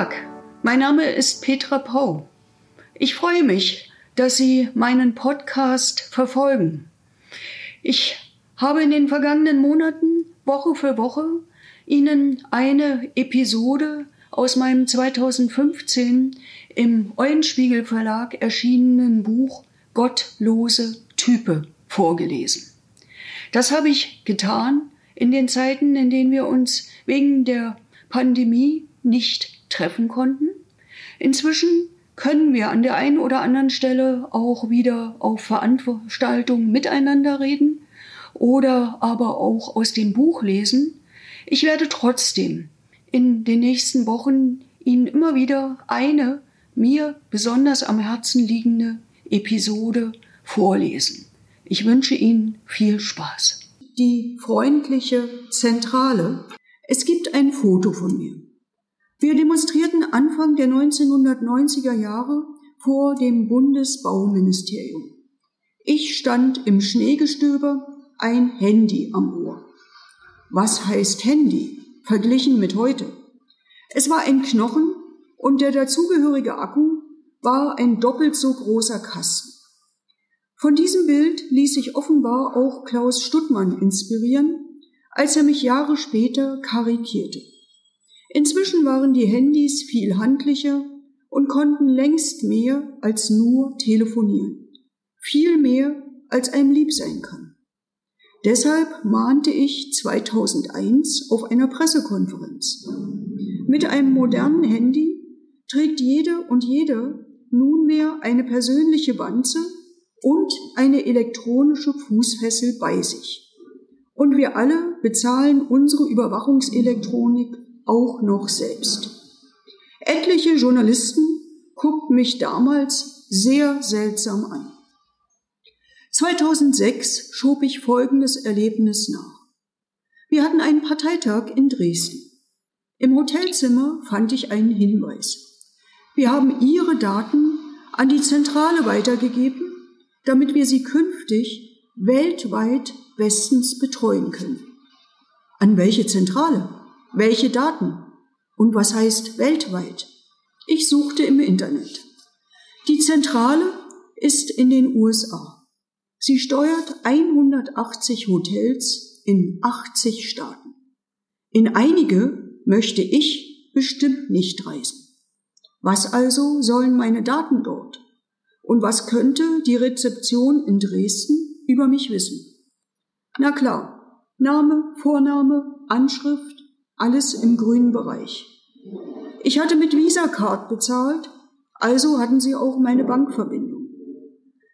Tag, mein Name ist Petra Pau. Ich freue mich, dass Sie meinen Podcast verfolgen. Ich habe in den vergangenen Monaten Woche für Woche Ihnen eine Episode aus meinem 2015 im Eulenspiegel Verlag erschienenen Buch Gottlose Type vorgelesen. Das habe ich getan in den Zeiten, in denen wir uns wegen der Pandemie nicht treffen konnten. Inzwischen können wir an der einen oder anderen Stelle auch wieder auf Veranstaltungen miteinander reden oder aber auch aus dem Buch lesen. Ich werde trotzdem in den nächsten Wochen Ihnen immer wieder eine mir besonders am Herzen liegende Episode vorlesen. Ich wünsche Ihnen viel Spaß. Die freundliche Zentrale. Es gibt ein Foto von mir. Wir demonstrierten Anfang der 1990er Jahre vor dem Bundesbauministerium. Ich stand im Schneegestöber, ein Handy am Ohr. Was heißt Handy verglichen mit heute? Es war ein Knochen und der dazugehörige Akku war ein doppelt so großer Kasten. Von diesem Bild ließ sich offenbar auch Klaus Stuttmann inspirieren, als er mich Jahre später karikierte. Inzwischen waren die Handys viel handlicher und konnten längst mehr als nur telefonieren. Viel mehr, als einem lieb sein kann. Deshalb mahnte ich 2001 auf einer Pressekonferenz. Mit einem modernen Handy trägt jede und jeder nunmehr eine persönliche Wanze und eine elektronische Fußfessel bei sich. Und wir alle bezahlen unsere Überwachungselektronik auch noch selbst. Etliche Journalisten guckten mich damals sehr seltsam an. 2006 schob ich folgendes Erlebnis nach. Wir hatten einen Parteitag in Dresden. Im Hotelzimmer fand ich einen Hinweis. Wir haben Ihre Daten an die Zentrale weitergegeben, damit wir sie künftig weltweit bestens betreuen können. An welche Zentrale? Welche Daten? Und was heißt weltweit? Ich suchte im Internet. Die Zentrale ist in den USA. Sie steuert 180 Hotels in 80 Staaten. In einige möchte ich bestimmt nicht reisen. Was also sollen meine Daten dort? Und was könnte die Rezeption in Dresden über mich wissen? Na klar, Name, Vorname, Anschrift, alles im grünen Bereich. Ich hatte mit Visa-Card bezahlt, also hatten sie auch meine Bankverbindung.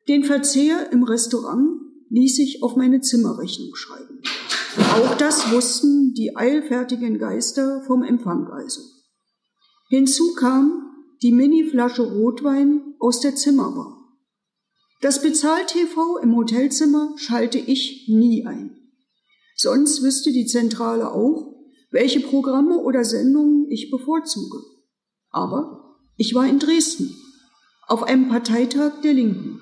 Den Verzehr im Restaurant ließ ich auf meine Zimmerrechnung schreiben. Auch das wussten die eilfertigen Geister vom Empfang also. Hinzu kam die Mini-Flasche Rotwein aus der Zimmerbar. Das Bezahl-TV im Hotelzimmer schalte ich nie ein. Sonst wüsste die Zentrale auch, welche Programme oder Sendungen ich bevorzuge. Aber ich war in Dresden, auf einem Parteitag der Linken.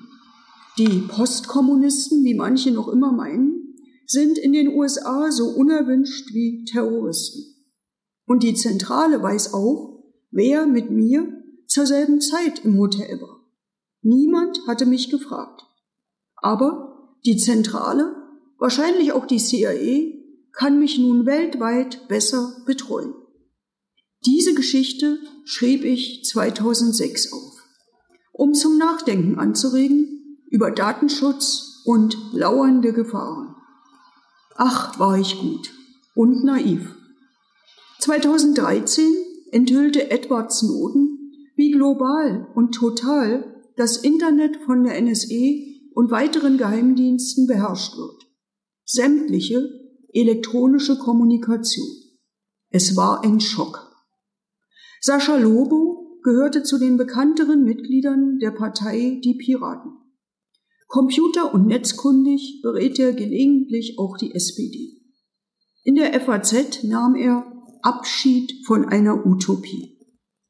Die Postkommunisten, wie manche noch immer meinen, sind in den USA so unerwünscht wie Terroristen. Und die Zentrale weiß auch, wer mit mir zur selben Zeit im Hotel war. Niemand hatte mich gefragt. Aber die Zentrale, wahrscheinlich auch die CIA, kann mich nun weltweit besser betreuen. Diese Geschichte schrieb ich 2006 auf, um zum Nachdenken anzuregen über Datenschutz und lauernde Gefahren. Ach, war ich gut und naiv. 2013 enthüllte Edward Snowden, wie global und total das Internet von der NSE und weiteren Geheimdiensten beherrscht wird. Sämtliche elektronische Kommunikation. Es war ein Schock. Sascha Lobo gehörte zu den bekannteren Mitgliedern der Partei Die Piraten. Computer- und netzkundig berät er gelegentlich auch die SPD. In der FAZ nahm er Abschied von einer Utopie.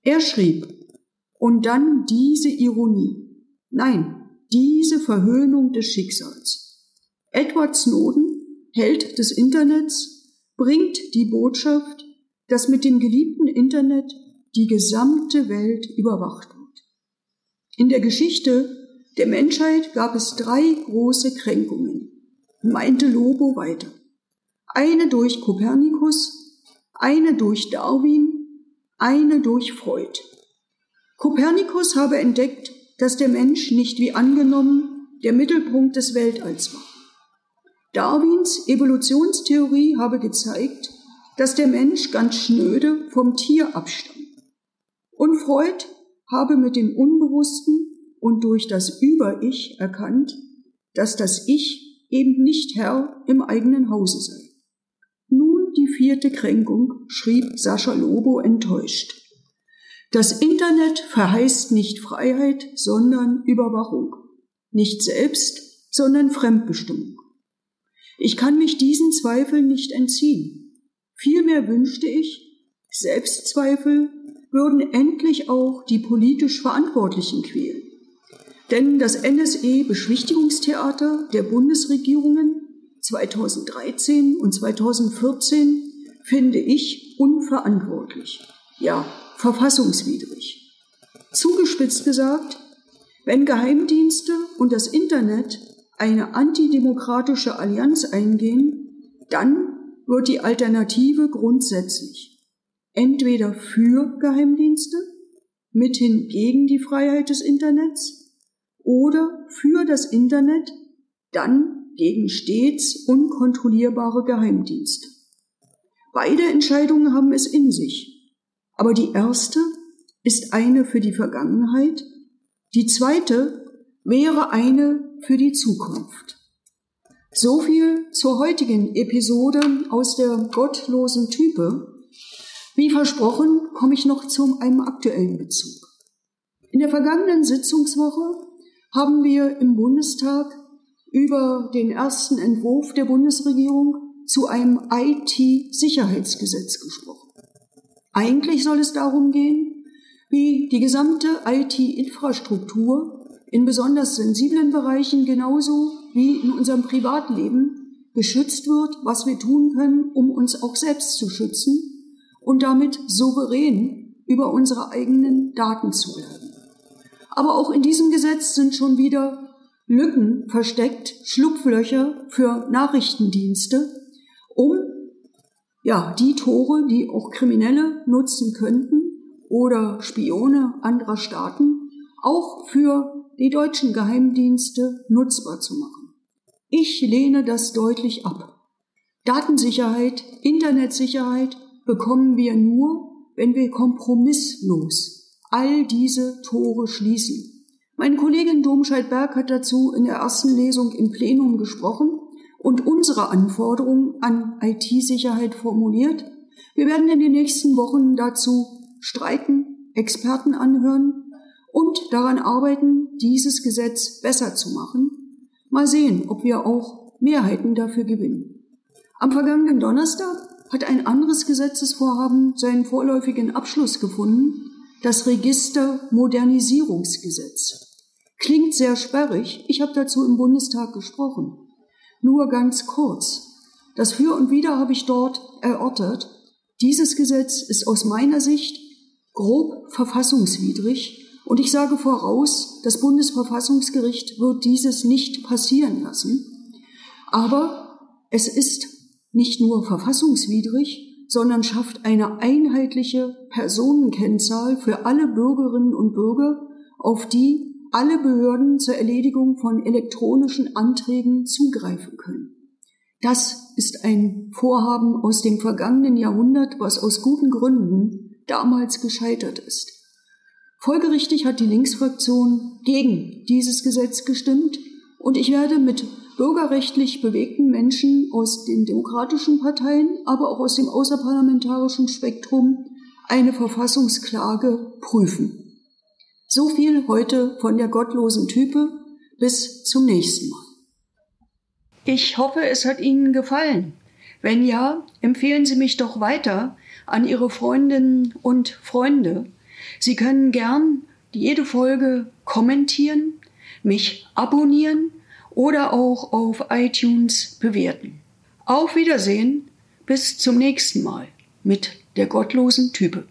Er schrieb, und dann diese Ironie, nein, diese Verhöhnung des Schicksals. Edward Snowden Held des Internets, bringt die Botschaft, dass mit dem geliebten Internet die gesamte Welt überwacht wird. In der Geschichte der Menschheit gab es drei große Kränkungen, meinte Lobo weiter. Eine durch Kopernikus, eine durch Darwin, eine durch Freud. Kopernikus habe entdeckt, dass der Mensch nicht wie angenommen der Mittelpunkt des Weltalls war. Darwins Evolutionstheorie habe gezeigt, dass der Mensch ganz schnöde vom Tier abstammt. Und Freud habe mit dem Unbewussten und durch das Über-Ich erkannt, dass das Ich eben nicht Herr im eigenen Hause sei. Nun die vierte Kränkung, schrieb Sascha Lobo enttäuscht. Das Internet verheißt nicht Freiheit, sondern Überwachung. Nicht Selbst, sondern Fremdbestimmung. Ich kann mich diesen Zweifeln nicht entziehen. Vielmehr wünschte ich, Selbstzweifel würden endlich auch die politisch Verantwortlichen quälen. Denn das NSE-Beschwichtigungstheater der Bundesregierungen 2013 und 2014 finde ich unverantwortlich. Ja, verfassungswidrig. Zugespitzt gesagt, wenn Geheimdienste und das Internet eine antidemokratische Allianz eingehen, dann wird die Alternative grundsätzlich entweder für Geheimdienste, mithin gegen die Freiheit des Internets oder für das Internet, dann gegen stets unkontrollierbare Geheimdienste. Beide Entscheidungen haben es in sich. Aber die erste ist eine für die Vergangenheit, die zweite wäre eine für die Zukunft. So viel zur heutigen Episode aus der gottlosen Type. Wie versprochen, komme ich noch zu einem aktuellen Bezug. In der vergangenen Sitzungswoche haben wir im Bundestag über den ersten Entwurf der Bundesregierung zu einem IT-Sicherheitsgesetz gesprochen. Eigentlich soll es darum gehen, wie die gesamte IT-Infrastruktur in besonders sensiblen Bereichen genauso wie in unserem Privatleben geschützt wird, was wir tun können, um uns auch selbst zu schützen und damit souverän über unsere eigenen Daten zu werden. Aber auch in diesem Gesetz sind schon wieder Lücken versteckt, Schlupflöcher für Nachrichtendienste, um ja, die Tore, die auch Kriminelle nutzen könnten oder Spione anderer Staaten, auch für die deutschen Geheimdienste nutzbar zu machen. Ich lehne das deutlich ab. Datensicherheit, Internetsicherheit bekommen wir nur, wenn wir kompromisslos all diese Tore schließen. Meine Kollegin Domscheit-Berg hat dazu in der ersten Lesung im Plenum gesprochen und unsere Anforderungen an IT-Sicherheit formuliert. Wir werden in den nächsten Wochen dazu streiten, Experten anhören und daran arbeiten, dieses Gesetz besser zu machen. Mal sehen, ob wir auch Mehrheiten dafür gewinnen. Am vergangenen Donnerstag hat ein anderes Gesetzesvorhaben seinen vorläufigen Abschluss gefunden, das Register Modernisierungsgesetz. Klingt sehr sperrig, ich habe dazu im Bundestag gesprochen. Nur ganz kurz. Das Für und Wider habe ich dort erörtert. Dieses Gesetz ist aus meiner Sicht grob verfassungswidrig und ich sage voraus, das Bundesverfassungsgericht wird dieses nicht passieren lassen. Aber es ist nicht nur verfassungswidrig, sondern schafft eine einheitliche Personenkennzahl für alle Bürgerinnen und Bürger, auf die alle Behörden zur Erledigung von elektronischen Anträgen zugreifen können. Das ist ein Vorhaben aus dem vergangenen Jahrhundert, was aus guten Gründen damals gescheitert ist. Folgerichtig hat die Linksfraktion gegen dieses Gesetz gestimmt und ich werde mit bürgerrechtlich bewegten Menschen aus den demokratischen Parteien, aber auch aus dem außerparlamentarischen Spektrum eine Verfassungsklage prüfen. So viel heute von der gottlosen Type. Bis zum nächsten Mal. Ich hoffe, es hat Ihnen gefallen. Wenn ja, empfehlen Sie mich doch weiter an Ihre Freundinnen und Freunde. Sie können gern jede Folge kommentieren, mich abonnieren oder auch auf iTunes bewerten. Auf Wiedersehen, bis zum nächsten Mal mit der gottlosen Type.